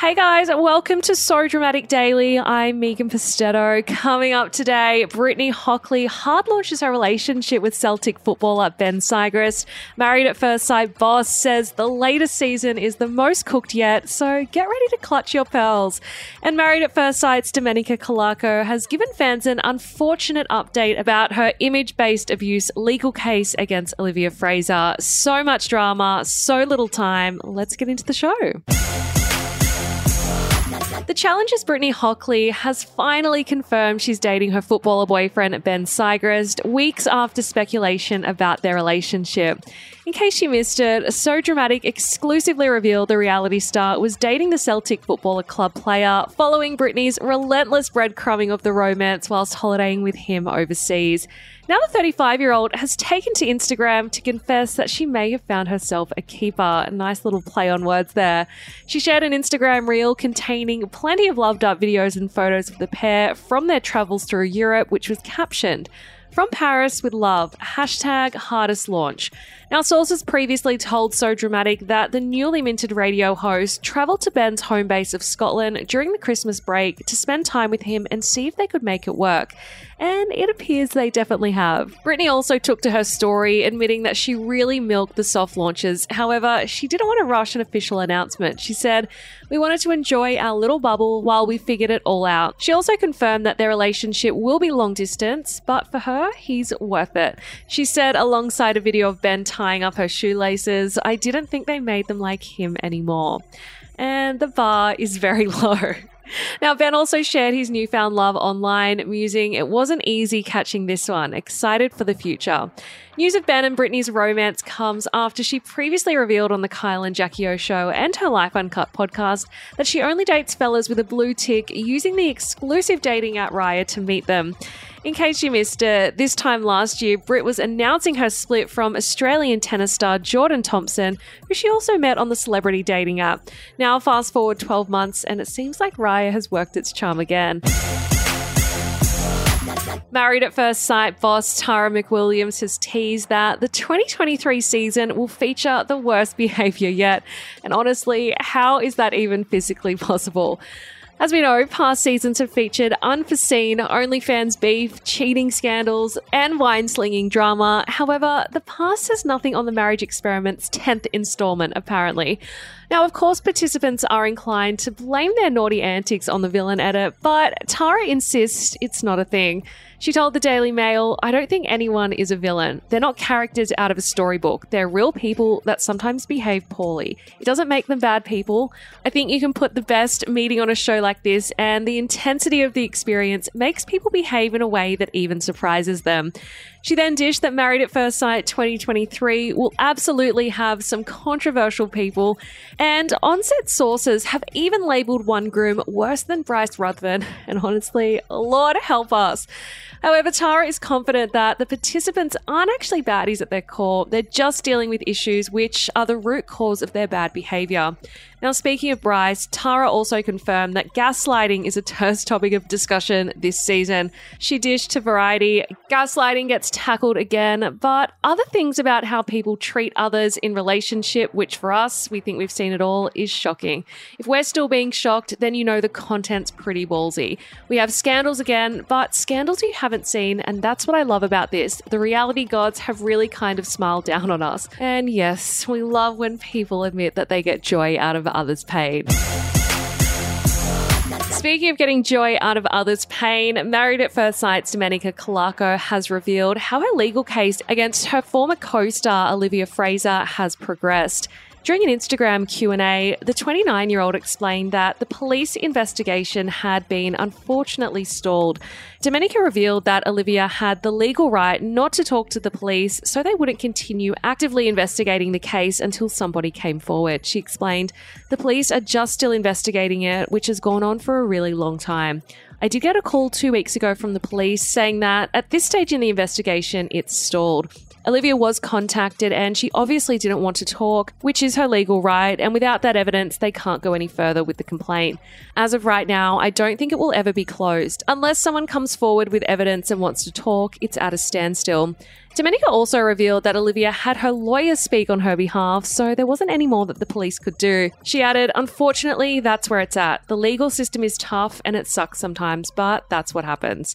Hey guys, welcome to So Dramatic Daily. I'm Megan Pustetto. Coming up today, Brittany Hockley hard launches her relationship with Celtic footballer Ben Siegrist. Married at First Sight boss says the latest season is the most cooked yet, so get ready to clutch your pearls. And Married at First Sight's Domenica Calarco has given fans an unfortunate update about her image based abuse legal case against Olivia Frazer. So much drama, so little time. Let's get into the show. The challenge is Brittany Hockley has finally confirmed she's dating her footballer boyfriend Ben Siegrist weeks after speculation about their relationship. In case you missed it, So Dramatic exclusively revealed the reality star was dating the Celtic Footballer Club player following Brittany's relentless breadcrumbing of the romance whilst holidaying with him overseas. Now, the 35 year old has taken to Instagram to confess that she may have found herself a keeper. A nice little play on words there. She shared an Instagram reel containing plenty of loved up videos and photos of the pair from their travels through Europe, which was captioned. From Paris with love, hashtag hardest launch. Now, sources previously told So Dramatic that the newly minted radio host travelled to Ben's home base of Scotland during the Christmas break to spend time with him and see if they could make it work. And it appears they definitely have. Brittany also took to her story, admitting that she really milked the soft launches. However, she didn't want to rush an official announcement. She said, We wanted to enjoy our little bubble while we figured it all out. She also confirmed that their relationship will be long distance, but for her, he's worth it. She said alongside a video of Ben tying up her shoelaces, I didn't think they made them like him anymore. And the bar is very low. Now, Ben also shared his newfound love online, musing, It wasn't easy catching this one. Excited for the future. News of Ben and Brittany's romance comes after she previously revealed on the Kyle and Jackie O show and her Life Uncut podcast that she only dates fellas with a blue tick using the exclusive dating app Raya to meet them. In case you missed it, this time last year, Britt was announcing her split from Australian tennis star Jordan Thompson, who she also met on the celebrity dating app. Now, fast forward 12 months, and it seems like Raya has worked its charm again. Married at First Sight boss Tara McWilliams has teased that the 2023 season will feature the worst behaviour yet. And honestly, how is that even physically possible? As we know, past seasons have featured unforeseen OnlyFans beef, cheating scandals, and wine slinging drama. However, the past has nothing on the marriage experiment's 10th installment, apparently. Now, of course, participants are inclined to blame their naughty antics on the villain edit, but Tara insists it's not a thing. She told the Daily Mail, I don't think anyone is a villain. They're not characters out of a storybook. They're real people that sometimes behave poorly. It doesn't make them bad people. I think you can put the best meeting on a show like this, and the intensity of the experience makes people behave in a way that even surprises them. She then dished that Married at First Sight 2023 will absolutely have some controversial people, and on-set sources have even labelled one groom worse than Bryce Ruthven. And honestly, Lord help us. However, Tara is confident that the participants aren't actually baddies at their core. They're just dealing with issues which are the root cause of their bad behaviour. Now, speaking of Bryce, Tara also confirmed that gaslighting is a terse topic of discussion this season. She dished to Variety, gaslighting gets tackled again, but other things about how people treat others in relationship, which for us, we think we've seen it all, is shocking. If we're still being shocked, then you know the content's pretty ballsy. We have scandals again, but scandals you haven't seen, and that's what I love about this. The reality gods have really kind of smiled down on us. And yes, we love when people admit that they get joy out of others' pain. Speaking of getting joy out of others' pain, Married at First Sight's Domenica Calarco has revealed how her legal case against her former co-star Olivia Frazer has progressed. During an Instagram Q&A, the 29-year-old explained that the police investigation had been unfortunately stalled. Domenica revealed that Olivia had the legal right not to talk to the police so they wouldn't continue actively investigating the case until somebody came forward. She explained, "The police are just still investigating it, which has gone on for a really long time." I did get a call two weeks ago from the police saying that at this stage in the investigation, it's stalled. Olivia was contacted and she obviously didn't want to talk, which is her legal right, and without that evidence, they can't go any further with the complaint. As of right now, I don't think it will ever be closed. Unless someone comes forward with evidence and wants to talk, it's at a standstill. Domenica also revealed that Olivia had her lawyer speak on her behalf, so there wasn't any more that the police could do. She added, Unfortunately, that's where it's at. The legal system is tough and it sucks sometimes, but that's what happens.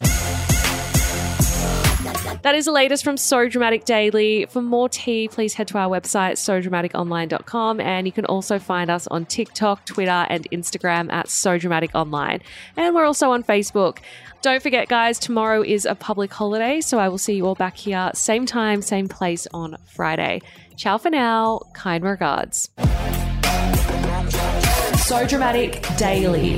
That is the latest from So Dramatic Daily. For more tea, please head to our website, sodramaticonline.com, and you can also find us on TikTok, Twitter, and Instagram at So Dramatic Online. And we're also on Facebook. Don't forget, guys, tomorrow is a public holiday, so I will see you all back here, same time, same place on Friday. Ciao for now. Kind regards. So Dramatic Daily.